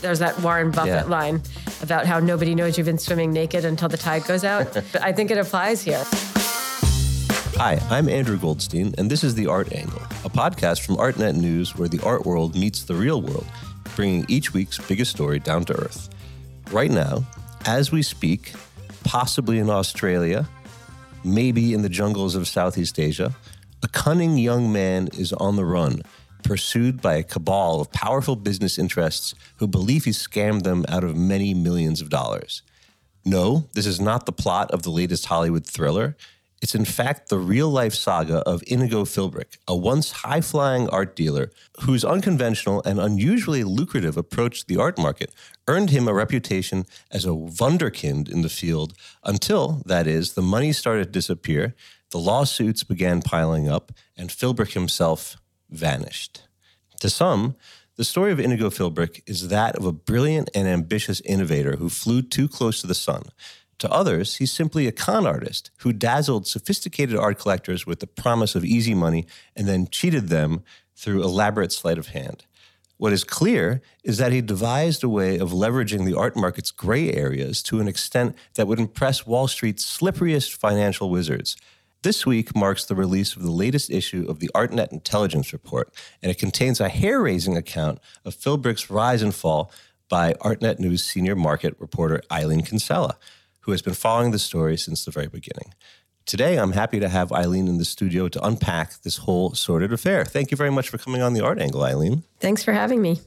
There's that Warren Buffett Yeah. line about how nobody knows you've been swimming naked until the tide goes out. but I think it applies here. Hi, I'm Andrew Goldstein, and this is The Art Angle, a podcast from ArtNet News where the art world meets the real world, bringing each week's biggest story down to earth. Right now, as we speak, possibly in Australia, maybe in the jungles of Southeast Asia, a cunning young man is on the run, pursued by a cabal of powerful business interests who believe he scammed them out of many millions of dollars. No, this is not the plot of the latest Hollywood thriller. It's in fact the real life saga of Inigo Philbrick, a once high flying art dealer whose unconventional and unusually lucrative approach to the art market earned him a reputation as a wunderkind in the field until, that is, the money started to disappear, the lawsuits began piling up, and Philbrick himself vanished. To some, the story of Inigo Philbrick is that of a brilliant and ambitious innovator who flew too close to the sun. To others, he's simply a con artist who dazzled sophisticated art collectors with the promise of easy money and then cheated them through elaborate sleight of hand. What is clear is that he devised a way of leveraging the art market's gray areas to an extent that would impress Wall Street's slipperiest financial wizards. This week marks the release of the latest issue of the ArtNet Intelligence Report, and it contains a hair raising account of Philbrick's rise and fall by ArtNet News senior market reporter Eileen Kinsella, who has been following the story since the very beginning. Today, I'm happy to have Eileen in the studio to unpack this whole sordid affair. Thank you very much for coming on the Art Angle, Eileen. Thanks for having me.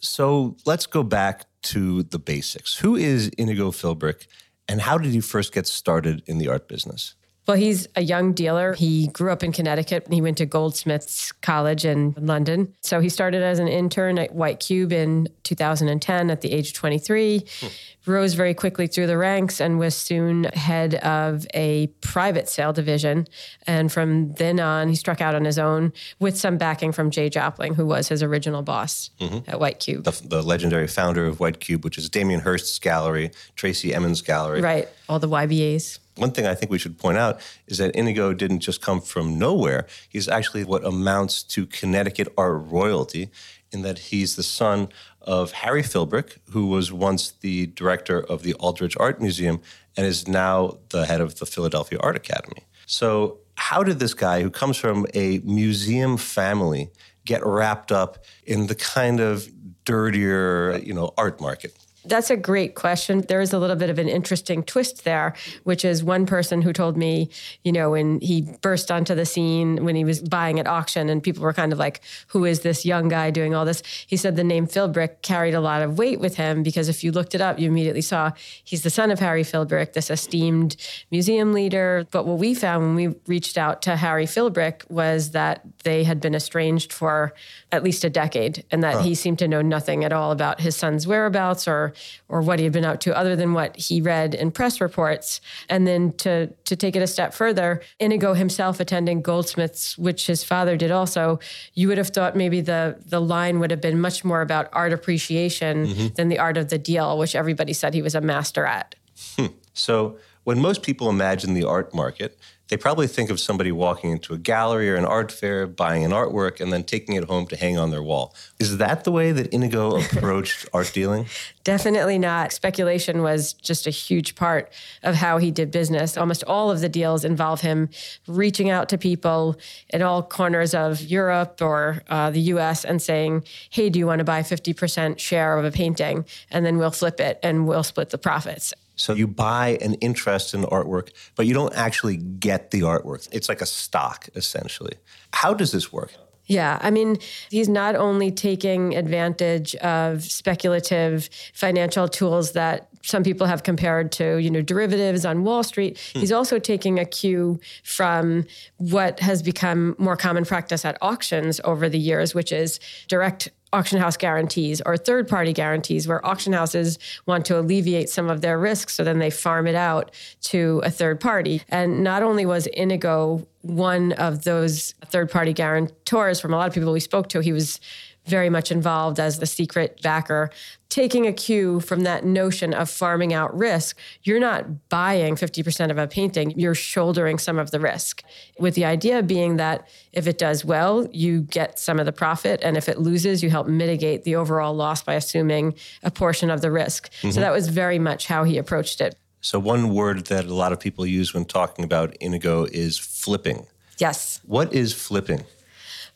So let's go back to the basics. Who is Inigo Philbrick, and how did you first get started in the art business? Well, he's a young dealer. He grew up in Connecticut. He went to Goldsmiths College in London. So he started as an intern at White Cube in 2010 at the age of 23. Hmm. Rose very quickly through the ranks and was soon head of a private sale division. And from then on, he struck out on his own with some backing from Jay Jopling, who was his original boss mm-hmm. at White Cube. The, the legendary founder of White Cube, which is Damien Hirst's gallery, Tracey Emin's gallery. Right, all the YBAs. One thing I think we should point out is that Inigo didn't just come from nowhere. He's actually what amounts to Connecticut art royalty, in that he's the son of Harry Philbrick, who was once the director of the Aldrich Art Museum and is now the head of the Philadelphia Art Academy. So, how did this guy, who comes from a museum family, get wrapped up in the kind of dirtier, you know, art market? That's a great question. There is a little bit of an interesting twist there, which is one person who told me, you know, when he burst onto the scene when he was buying at auction and people were kind of like, who is this young guy doing all this? He said the name Philbrick carried a lot of weight with him because if you looked it up, you immediately saw he's the son of Harry Philbrick, this esteemed museum leader. But what we found when we reached out to Harry Philbrick was that they had been estranged for at least a decade and that he seemed to know nothing at all about his son's whereabouts or or what he had been up to other than what he read in press reports. And then to to take it a step further, Inigo himself attending Goldsmiths, which his father did also, you would have thought maybe the the line would have been much more about art appreciation mm-hmm. than the art of the deal, which everybody said he was a master at. Hmm. So, when most people imagine the art market, they probably think of somebody walking into a gallery or an art fair, buying an artwork, and then taking it home to hang on their wall. Is that the way that Inigo approached art dealing? Definitely not. Speculation was just a huge part of how he did business. Almost all of the deals involve him reaching out to people in all corners of Europe or uh, the US and saying, hey, do you want to buy 50% share of a painting? And then we'll flip it and we'll split the profits. So, you buy an interest in artwork, but you don't actually get the artwork. It's like a stock, essentially. How does this work? Yeah, I mean, he's not only taking advantage of speculative financial tools that some people have compared to, you know, derivatives on Wall Street. Hmm. He's also taking a cue from what has become more common practice at auctions over the years, which is direct auction house guarantees or third party guarantees where auction houses want to alleviate some of their risks so then they farm it out to a third party and not only was Inigo one of those third party guarantors from a lot of people we spoke to he was very much involved as the secret backer. Taking a cue from that notion of farming out risk, you're not buying 50% of a painting, you're shouldering some of the risk. With the idea being that if it does well, you get some of the profit. And if it loses, you help mitigate the overall loss by assuming a portion of the risk. Mm-hmm. So that was very much how he approached it. So, one word that a lot of people use when talking about Inigo is flipping. Yes. What is flipping?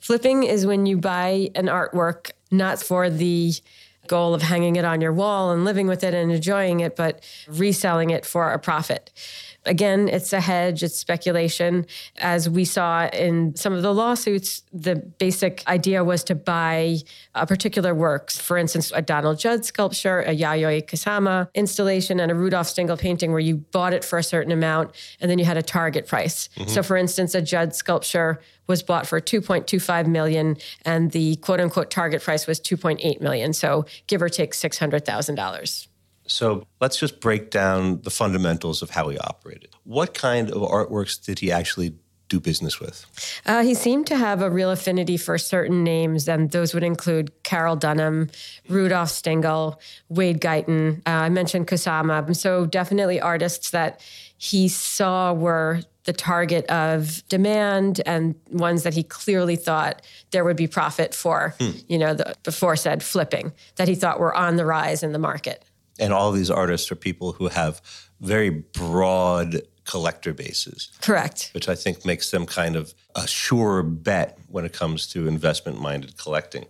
Flipping is when you buy an artwork not for the goal of hanging it on your wall and living with it and enjoying it, but reselling it for a profit. Again, it's a hedge, it's speculation. As we saw in some of the lawsuits, the basic idea was to buy a particular works. For instance, a Donald Judd sculpture, a Yayoi Kusama installation, and a Rudolf Stingel painting where you bought it for a certain amount and then you had a target price. Mm-hmm. So for instance, a Judd sculpture was bought for 2.25 million and the quote unquote target price was 2.8 million. So give or take $600,000. So let's just break down the fundamentals of how he operated. What kind of artworks did he actually do business with? Uh, he seemed to have a real affinity for certain names, and those would include Carroll Dunham, Rudolf Stingel, Wade Guyton. Uh, I mentioned Kusama. So definitely artists that he saw were the target of demand and ones that he clearly thought there would be profit for, hmm. you know, the before said flipping that he thought were on the rise in the market and all these artists are people who have very broad collector bases. Correct. Which I think makes them kind of a sure bet when it comes to investment minded collecting.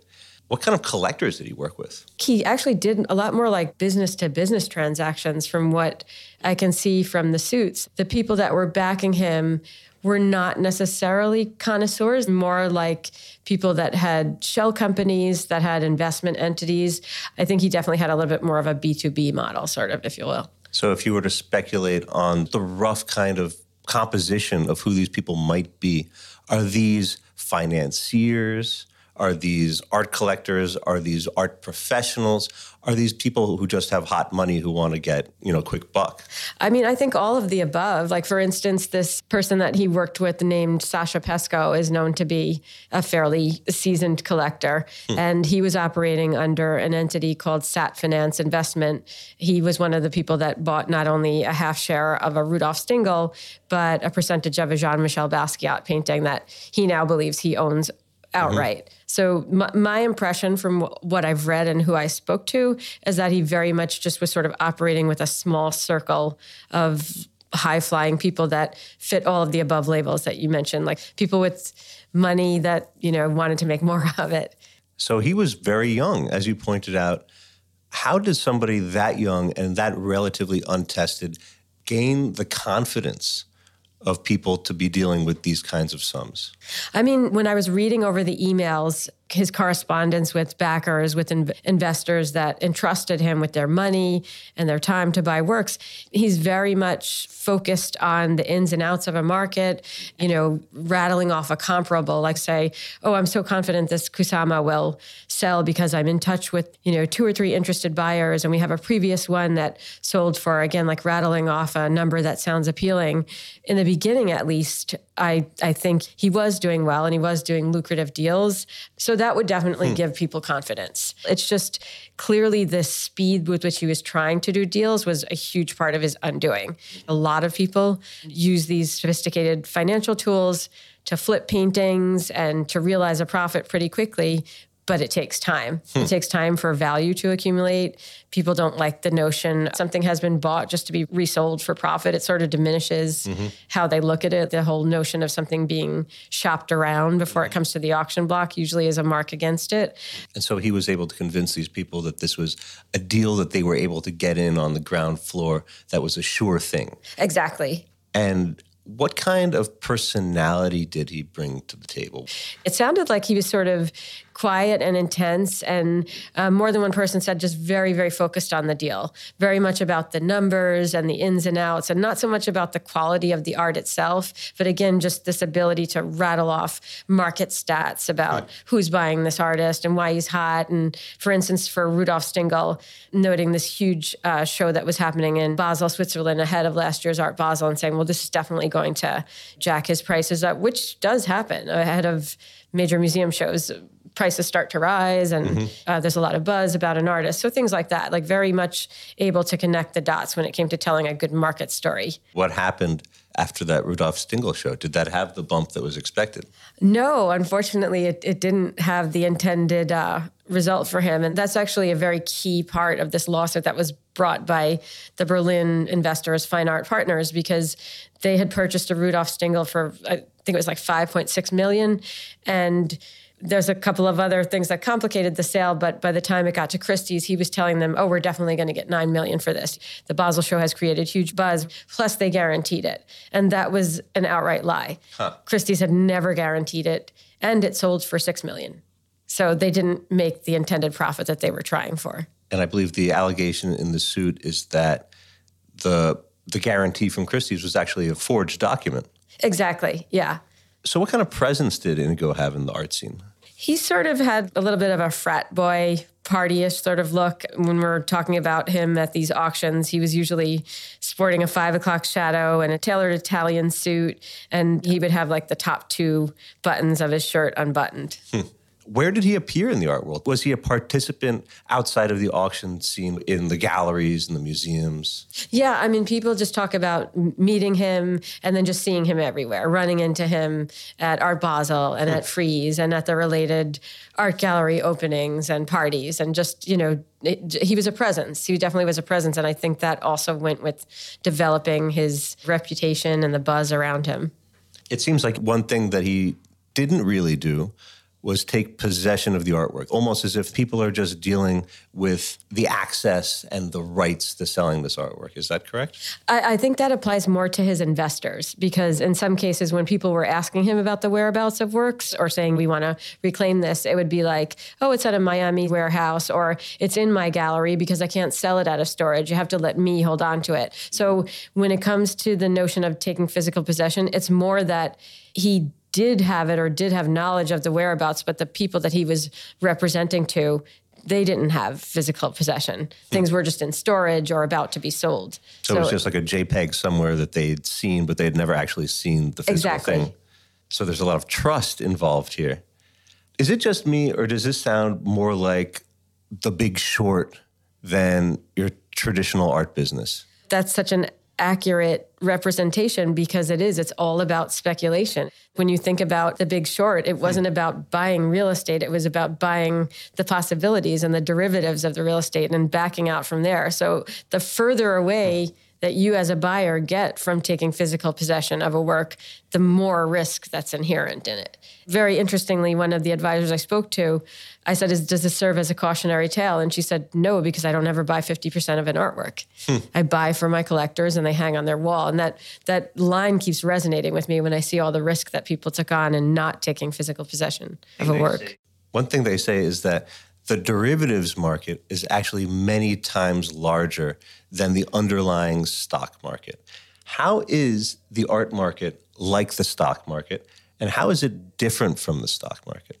What kind of collectors did he work with? He actually did a lot more like business to business transactions from what I can see from the suits. The people that were backing him were not necessarily connoisseurs, more like people that had shell companies, that had investment entities. I think he definitely had a little bit more of a B2B model, sort of, if you will. So, if you were to speculate on the rough kind of composition of who these people might be, are these financiers? Are these art collectors? Are these art professionals? Are these people who just have hot money who want to get, you know, quick buck? I mean, I think all of the above. Like, for instance, this person that he worked with named Sasha Pesco is known to be a fairly seasoned collector. Hmm. And he was operating under an entity called Sat Finance Investment. He was one of the people that bought not only a half share of a Rudolf Stingel, but a percentage of a Jean Michel Basquiat painting that he now believes he owns outright. Mm-hmm. So my, my, impression from what I've read and who I spoke to is that he very much just was sort of operating with a small circle of high flying people that fit all of the above labels that you mentioned, like people with money that you know wanted to make more of it. So he was very young, as you pointed out. How did somebody that young and that relatively untested gain the confidence of people to be dealing with these kinds of sums? I mean, when I was reading over the emails, his correspondence with backers, with in- investors that entrusted him with their money and their time to buy works, he's very much focused on the ins and outs of a market, you know, rattling off a comparable, like say, oh, I'm so confident this Kusama will sell because I'm in touch with, you know, two or three interested buyers. And we have a previous one that sold for, again, like rattling off a number that sounds appealing. In the beginning, at least, I, I think he was doing well and he was doing lucrative deals. So that would definitely hmm. give people confidence. It's just clearly the speed with which he was trying to do deals was a huge part of his undoing. A lot of people use these sophisticated financial tools to flip paintings and to realize a profit pretty quickly but it takes time. Hmm. It takes time for value to accumulate. People don't like the notion something has been bought just to be resold for profit. It sort of diminishes mm-hmm. how they look at it. The whole notion of something being shopped around before it comes to the auction block usually is a mark against it. And so he was able to convince these people that this was a deal that they were able to get in on the ground floor that was a sure thing. Exactly. And what kind of personality did he bring to the table? It sounded like he was sort of quiet and intense. And uh, more than one person said just very, very focused on the deal, very much about the numbers and the ins and outs, and not so much about the quality of the art itself, but again, just this ability to rattle off market stats about right. who's buying this artist and why he's hot. And for instance, for Rudolf Stingel, noting this huge uh, show that was happening in Basel, Switzerland, ahead of last year's Art Basel, and saying, well, this is definitely going to jack his prices up, which does happen ahead of major museum shows prices start to rise and mm-hmm. uh, there's a lot of buzz about an artist. So things like that, like very much able to connect the dots when it came to telling a good market story. What happened after that Rudolf Stingel show? Did that have the bump that was expected? No, unfortunately, it, it didn't have the intended uh, result for him. And that's actually a very key part of this lawsuit that was brought by the Berlin investors, Fine Art Partners, because they had purchased a Rudolf Stingel for, I think it was like 5.6 million. And there's a couple of other things that complicated the sale, but by the time it got to Christie's, he was telling them, "Oh, we're definitely going to get nine million for this." The Basel show has created huge buzz. Plus, they guaranteed it, and that was an outright lie. Huh. Christie's had never guaranteed it, and it sold for six million. So they didn't make the intended profit that they were trying for. And I believe the allegation in the suit is that the the guarantee from Christie's was actually a forged document. Exactly. Yeah. So, what kind of presence did Inigo have in the art scene? He sort of had a little bit of a frat boy partyish sort of look when we're talking about him at these auctions. He was usually sporting a five o'clock shadow and a tailored Italian suit, and he would have like the top two buttons of his shirt unbuttoned. Hmm. Where did he appear in the art world? Was he a participant outside of the auction scene in the galleries and the museums? Yeah, I mean, people just talk about meeting him and then just seeing him everywhere, running into him at Art Basel and at Frieze and at the related art gallery openings and parties. And just, you know, it, he was a presence. He definitely was a presence. And I think that also went with developing his reputation and the buzz around him. It seems like one thing that he didn't really do was take possession of the artwork, almost as if people are just dealing with the access and the rights to selling this artwork. Is that correct? I, I, think that applies more to his investors because, in some cases, when people were asking him about the whereabouts of works or saying, we want to reclaim this, it would be like, oh, it's at a Miami warehouse or it's in my gallery because I can't sell it out of storage. You have to let me hold on to it. So, when it comes to the notion of taking physical possession, it's more that he did have it or did have knowledge of the whereabouts, but the people that he was representing to, they didn't have physical possession. Things were just in storage or about to be sold. So, so it was just like a JPEG somewhere that they'd seen, but they'd never actually seen the physical exactly. thing. So there's a lot of trust involved here. Is it just me, or does this sound more like the big short than your traditional art business? That's such an accurate representation because it is. It's all about speculation. When you think about the big short, it wasn't hmm. about buying real estate, it was about buying the possibilities and the derivatives of the real estate and backing out from there. So the further away, hmm. That you as a buyer get from taking physical possession of a work, the more risk that's inherent in it. Very interestingly, one of the advisors I spoke to, I said, Does this serve as a cautionary tale? And she said, No, because I don't ever buy 50% of an artwork. Hmm. I buy for my collectors and they hang on their wall. And that, that line keeps resonating with me when I see all the risk that people took on in not taking physical possession of a work. One thing they say is that the derivatives market is actually many times larger than the underlying stock market. How is the art market like the stock market, and how is it different from the stock market?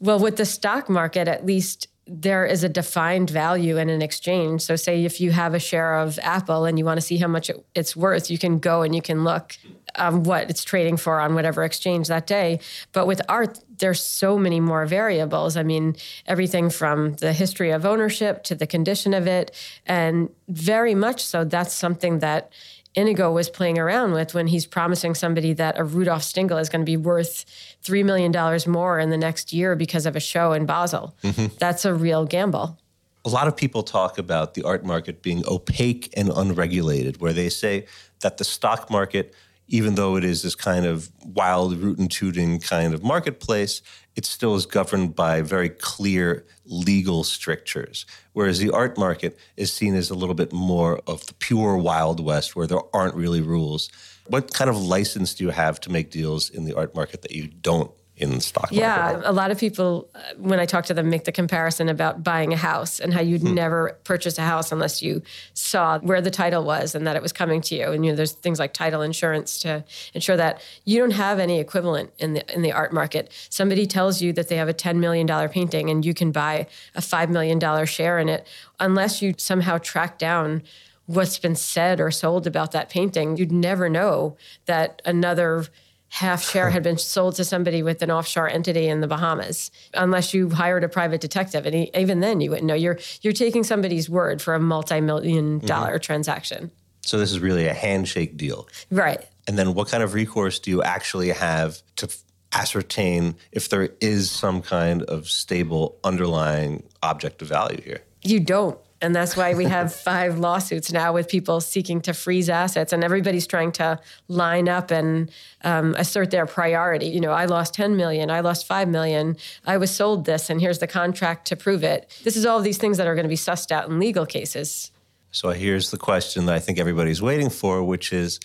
Well, with the stock market, at least there is a defined value in an exchange. So, say if you have a share of Apple and you want to see how much it's worth, you can go and you can look um, what it's trading for on whatever exchange that day. But with art, there's so many more variables. I mean, everything from the history of ownership to the condition of it, and very much so. That's something that Inigo was playing around with when he's promising somebody that a Rudolf Stingel is going to be worth $3 million more in the next year because of a show in Basel. Mm-hmm. That's a real gamble. A lot of people talk about the art market being opaque and unregulated, where they say that the stock market even though it is this kind of wild rootin' tooting kind of marketplace, it still is governed by very clear legal strictures. Whereas the art market is seen as a little bit more of the pure Wild West where there aren't really rules. What kind of license do you have to make deals in the art market that you don't in the stock market. Yeah, a lot of people, uh, when I talk to them, make the comparison about buying a house and how you'd hmm. never purchase a house unless you saw where the title was and that it was coming to you. And you know, there's things like title insurance to ensure that you don't have any equivalent in the in the art market. Somebody tells you that they have a ten million dollar painting and you can buy a five million dollar share in it, unless you somehow track down what's been said or sold about that painting. You'd never know that another half share had been sold to somebody with an offshore entity in the Bahamas, unless you hired a private detective. And he, even then, you wouldn't know. You're you're taking somebody's word for a multi-million dollar mm-hmm. transaction. So this is really a handshake deal, right? And then, what kind of recourse do you actually have to ascertain if there is some kind of stable underlying object of value here? You don't. And that's why we have five lawsuits now with people seeking to freeze assets, and everybody's trying to line up and um, assert their priority. You know, I lost 10 million, I lost 5 million, I was sold this, and here's the contract to prove it. This is all of these things that are going to be sussed out in legal cases. So here's the question that I think everybody's waiting for, which is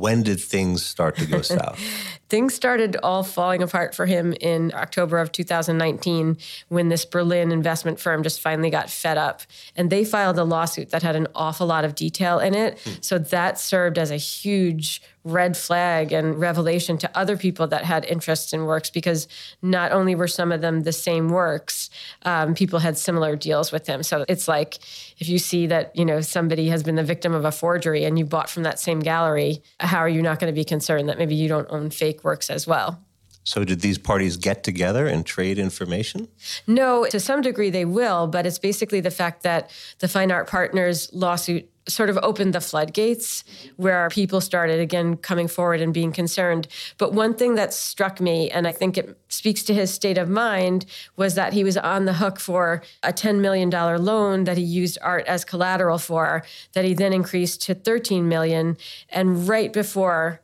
when did things start to go south? things started all falling apart for him in October of 2019 when this Berlin investment firm just finally got fed up. And they filed a lawsuit that had an awful lot of detail in it. Mm. So that served as a huge red flag and revelation to other people that had interest in works because not only were some of them the same works, um, people had similar deals with them. So it's like if you see that you know somebody has been the victim of a forgery and you bought from that same gallery, how are you not going to be concerned that maybe you don't own fake works as well? So, did these parties get together and trade information? No, to some degree they will, but it's basically the fact that the Fine Art Partners lawsuit sort of opened the floodgates where people started again coming forward and being concerned. But one thing that struck me, and I think it speaks to his state of mind, was that he was on the hook for a $10 million loan that he used art as collateral for, that he then increased to 13 million. And right before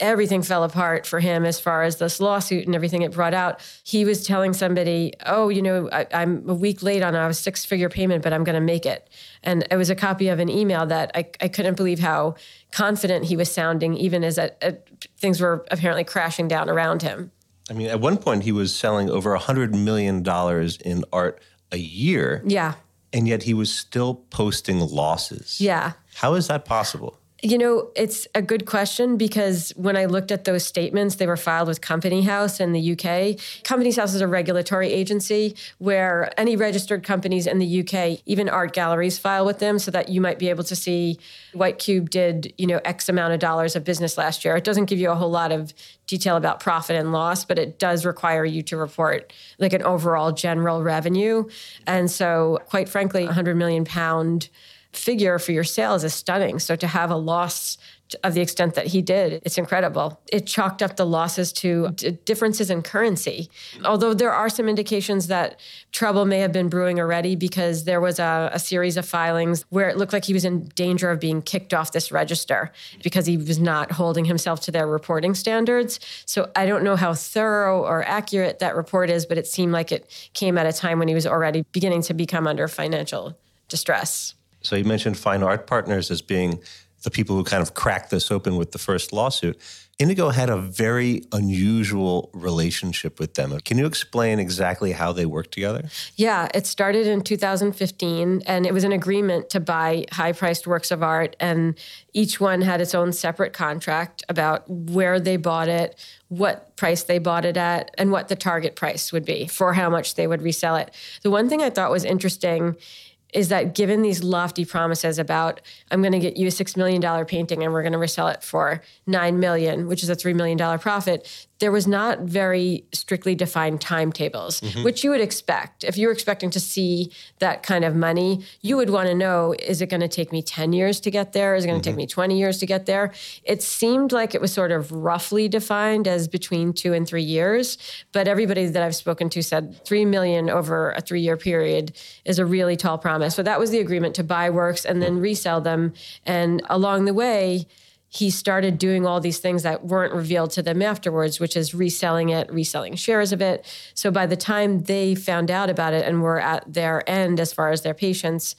everything fell apart for him as far as this lawsuit and everything it brought out. He was telling somebody, "Oh, you know, I, am a week late on a six-figure payment, but I'm going to make it." And it was a copy of an email that I, I couldn't believe how confident he was sounding, even as a, a, things were apparently crashing down around him. I mean, at one point he was selling over a hundred million dollars in art a year. Yeah. And yet he was still posting losses. Yeah. How is that possible? You know, it's a good question because when I looked at those statements, they were filed with Company House in the UK. Company House is a regulatory agency where any registered companies in the UK, even art galleries, file with them so that you might be able to see White Cube did, you know, X amount of dollars of business last year. It doesn't give you a whole lot of detail about profit and loss, but it does require you to report like an overall general revenue. And so, quite frankly, 100 million pound figure for your sales is stunning. So to have a loss of the extent that he did, it's incredible. It chalked up the losses to d- differences in currency. Although there are some indications that trouble may have been brewing already because there was a, a, series of filings where it looked like he was in danger of being kicked off this register because he was not holding himself to their reporting standards. So I don't know how thorough or accurate that report is, but it seemed like it came at a time when he was already beginning to become under financial distress. So you mentioned Fine Art Partners as being the people who kind of cracked this open with the first lawsuit. Inigo had a very unusual relationship with them. Can you explain exactly how they worked together? Yeah, it started in 2015 and it was an agreement to buy high priced works of art. And each one had its own separate contract about where they bought it, what price they bought it at, and what the target price would be for how much they would resell it. The one thing I thought was interesting is that given these lofty promises about I'm going to get you a six million dollar painting and we're going to resell it for nine million, which is a three million dollar profit, there was not very strictly defined timetables, mm-hmm. which you would expect. If you were expecting to see that kind of money, you would want to know is it going to take me 10 years to get there? Is it going to mm-hmm. take me 20 years to get there? It seemed like it was sort of roughly defined as between two and three years. But everybody that I've spoken to said 3 million over a three year period is a really tall promise. So that was the agreement to buy works and then resell them. And along the way, he started doing all these things that weren't revealed to them afterwards, which is reselling it, reselling shares of it. So by the time they found out about it and were at their end as far as their patience,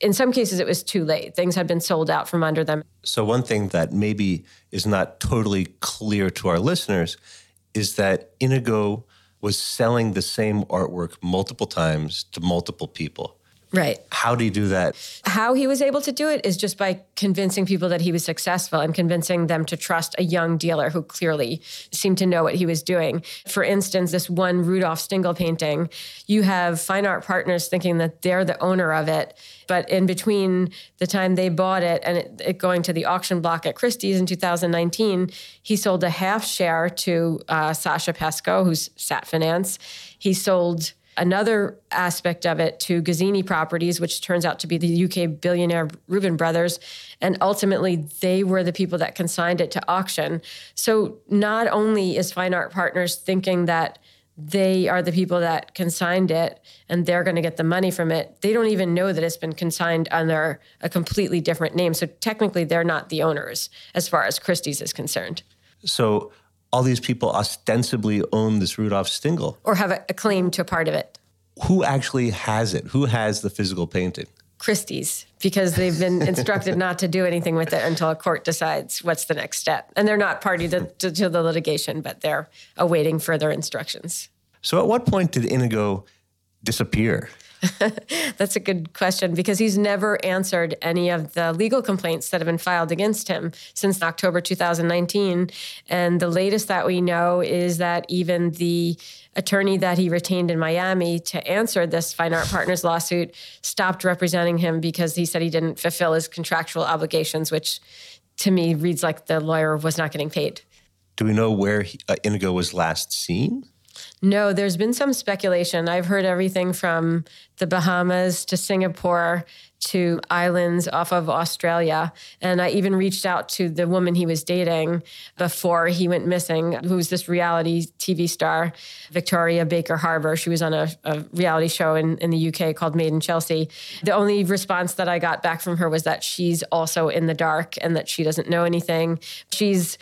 in some cases it was too late. Things had been sold out from under them. So one thing that maybe is not totally clear to our listeners is that Inigo was selling the same artwork multiple times to multiple people. Right. How do you do that? How he was able to do it is just by convincing people that he was successful and convincing them to trust a young dealer who clearly seemed to know what he was doing. For instance, this one Rudolf Stingel painting, you have fine art partners thinking that they're the owner of it. But in between the time they bought it and it, it going to the auction block at Christie's in 2019, he sold a half share to uh, Sasha Pesco, who's Sat Finance. He sold another aspect of it to Guzzini Properties, which turns out to be the UK billionaire Reuben brothers. And ultimately, they were the people that consigned it to auction. So not only is Fine Art Partners thinking that they are the people that consigned it and they're going to get the money from it. They don't even know that it's been consigned under a completely different name. So technically, they're not the owners as far as Christie's is concerned. So all these people ostensibly own this Rudolf Stingel. Or have a, a claim to a part of it. Who actually has it? Who has the physical painting? Christie's because they've been instructed not to do anything with it until a court decides what's the next step. And they're not party to, to, to, the litigation, but they're awaiting further instructions. So, at what point did Inigo disappear? That's a good question because he's never answered any of the legal complaints that have been filed against him since October 2019. And the latest that we know is that even the attorney that he retained in Miami to answer this Fine Art Partners lawsuit stopped representing him because he said he didn't fulfill his contractual obligations, which to me reads like the lawyer was not getting paid. Do we know where he, uh, Inigo was last seen? No, there's been some speculation. I've heard everything from the Bahamas to Singapore to islands off of Australia. And I even reached out to the woman he was dating before he went missing, who was this reality TV star, Victoria Baker Harber. She was on a, a reality show in, in the UK called Made in Chelsea. The only response that I got back from her was that she's also in the dark and that she doesn't know anything. She's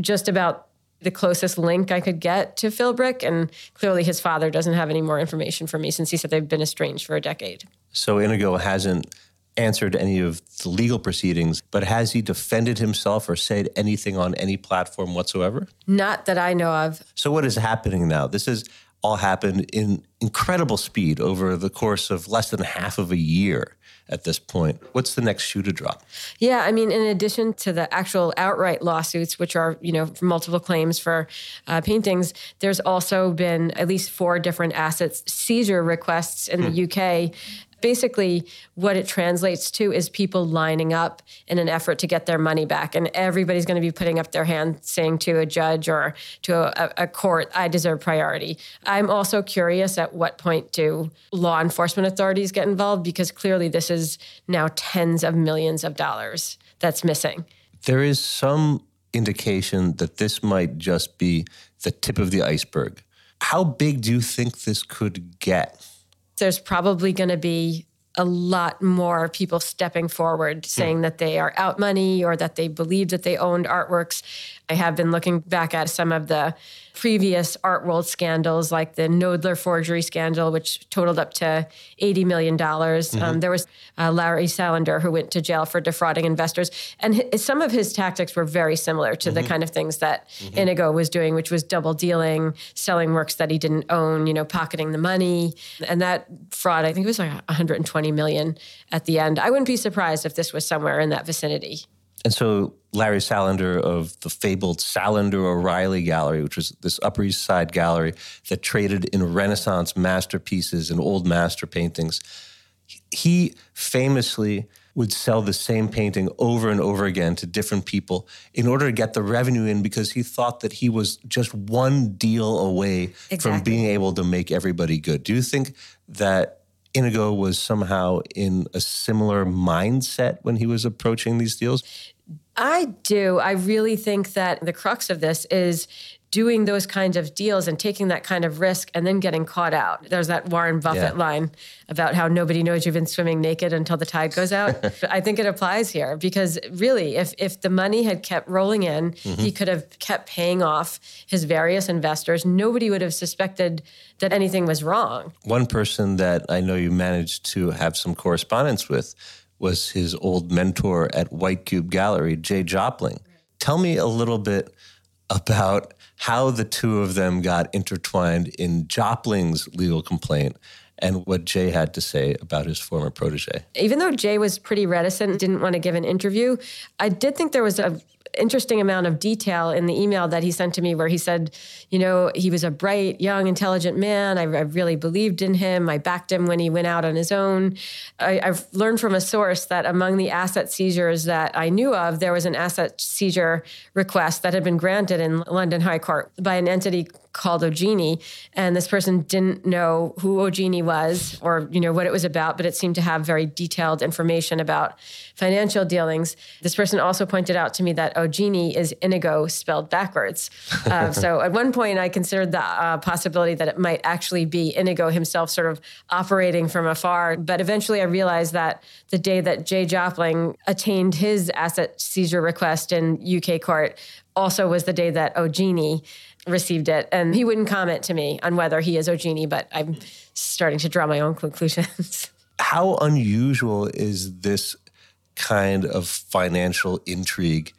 just about the closest link I could get to Philbrick. And clearly his father doesn't have any more information for me since he said they've been estranged for a decade. So Inigo hasn't answered any of the legal proceedings, but has he defended himself or said anything on any platform whatsoever? Not that I know of. So what is happening now? This has all happened in incredible speed over the course of less than half of a year at this point. What's the next shoe to drop? Yeah, I mean, in addition to the actual outright lawsuits, which are you know multiple claims for uh, paintings, there's also been at least four different assets seizure requests in hmm. the UK basically what it translates to is people lining up in an effort to get their money back. And everybody's going to be putting up their hand saying to a judge or to a, a court, I deserve priority. I'm also curious at what point do law enforcement authorities get involved because clearly this is now tens of millions of dollars that's missing. There is some indication that this might just be the tip of the iceberg. How big do you think this could get? There's probably going to be a lot more people stepping forward saying that they are out money or that they believe that they owned artworks. I have been looking back at some of the previous art world scandals, like the Knoedler forgery scandal, which totaled up to $80 million. Mm-hmm. Um, there was uh, Larry Salander, who went to jail for defrauding investors. And his, some of his tactics were very similar to mm-hmm. the kind of things that mm-hmm. Inigo was doing, which was double dealing, selling works that he didn't own, you know, pocketing the money. And that fraud, I think it was like 120 million at the end. I wouldn't be surprised if this was somewhere in that vicinity. And so Larry Salander of the fabled Salander O'Reilly Gallery, which was this Upper East Side gallery that traded in Renaissance masterpieces and old master paintings, he famously would sell the same painting over and over again to different people in order to get the revenue in because he thought that he was just one deal away exactly. from being able to make everybody good. Do you think that Inigo was somehow in a similar mindset when he was approaching these deals? I do. I really think that the crux of this is doing those kinds of deals and taking that kind of risk and then getting caught out. There's that Warren Buffett yeah. line about how nobody knows you've been swimming naked until the tide goes out. I think it applies here because really, if if the money had kept rolling in, mm-hmm. he could have kept paying off his various investors. Nobody would have suspected that anything was wrong. One person that I know you managed to have some correspondence with was his old mentor at White Cube Gallery, Jay Jopling. Tell me a little bit about how the two of them got intertwined in Jopling's legal complaint and what Jay had to say about his former protege. Even though Jay was pretty reticent, didn't want to give an interview, I did think there was a interesting amount of detail in the email that he sent to me where he said, you know, he was a bright, young, intelligent man. I, I really believed in him. I backed him when he went out on his own. I, I've learned from a source that among the asset seizures that I knew of, there was an asset seizure request that had been granted in London High Court by an entity called Ogini, and this person didn't know who Ogini was or you know what it was about, but it seemed to have very detailed information about financial dealings. This person also pointed out to me that Ogini is Inigo spelled backwards. Uh, so at one point, I considered the uh, possibility that it might actually be Inigo himself, sort of operating from afar. But eventually, I realized that the day that Jay Jopling attained his asset seizure request in UK court also was the day that Ogini received it. And he wouldn't comment to me on whether he is Ogini, but I'm starting to draw my own conclusions. How unusual is this kind of financial intrigue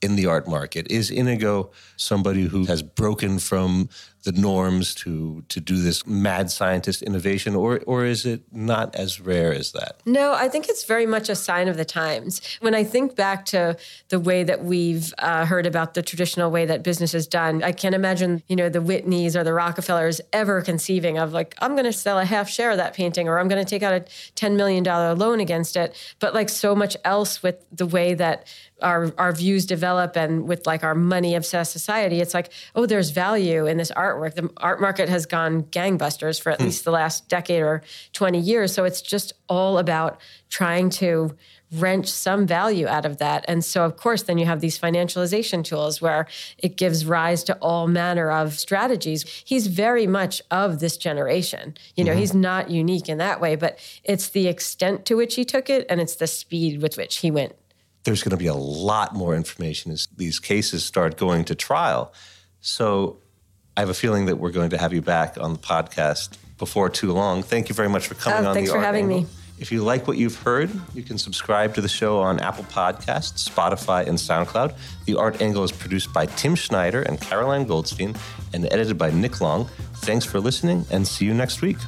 in the art market? Is Inigo somebody who has broken from the norms to to do this mad scientist innovation, or or is it not as rare as that? No, I think it's very much a sign of the times. When I think back to the way that we've uh, heard about the traditional way that business is done, I can't imagine you know the Whitneys or the Rockefellers ever conceiving of like I'm going to sell a half share of that painting, or I'm going to take out a ten million dollar loan against it. But like so much else with the way that our our views develop and with like our money obsessed society, it's like oh, there's value in this artwork. The art market has gone gangbusters for at hmm. least the last decade or 20 years. So it's just all about trying to wrench some value out of that. And so, of course, then you have these financialization tools where it gives rise to all manner of strategies. He's very much of this generation. You know, mm-hmm. he's not unique in that way, but it's the extent to which he took it and it's the speed with which he went. There's going to be a lot more information as these cases start going to trial. So, I have a feeling that we're going to have you back on the podcast before too long. Thank you very much for coming oh, on thanks the for having Angle. me. If you like what you've heard, you can subscribe to the show on Apple Podcasts, Spotify, and SoundCloud. The Art Angle is produced by Tim Schneider and Caroline Goldstein and edited by Nick Long. Thanks for listening and see you next week.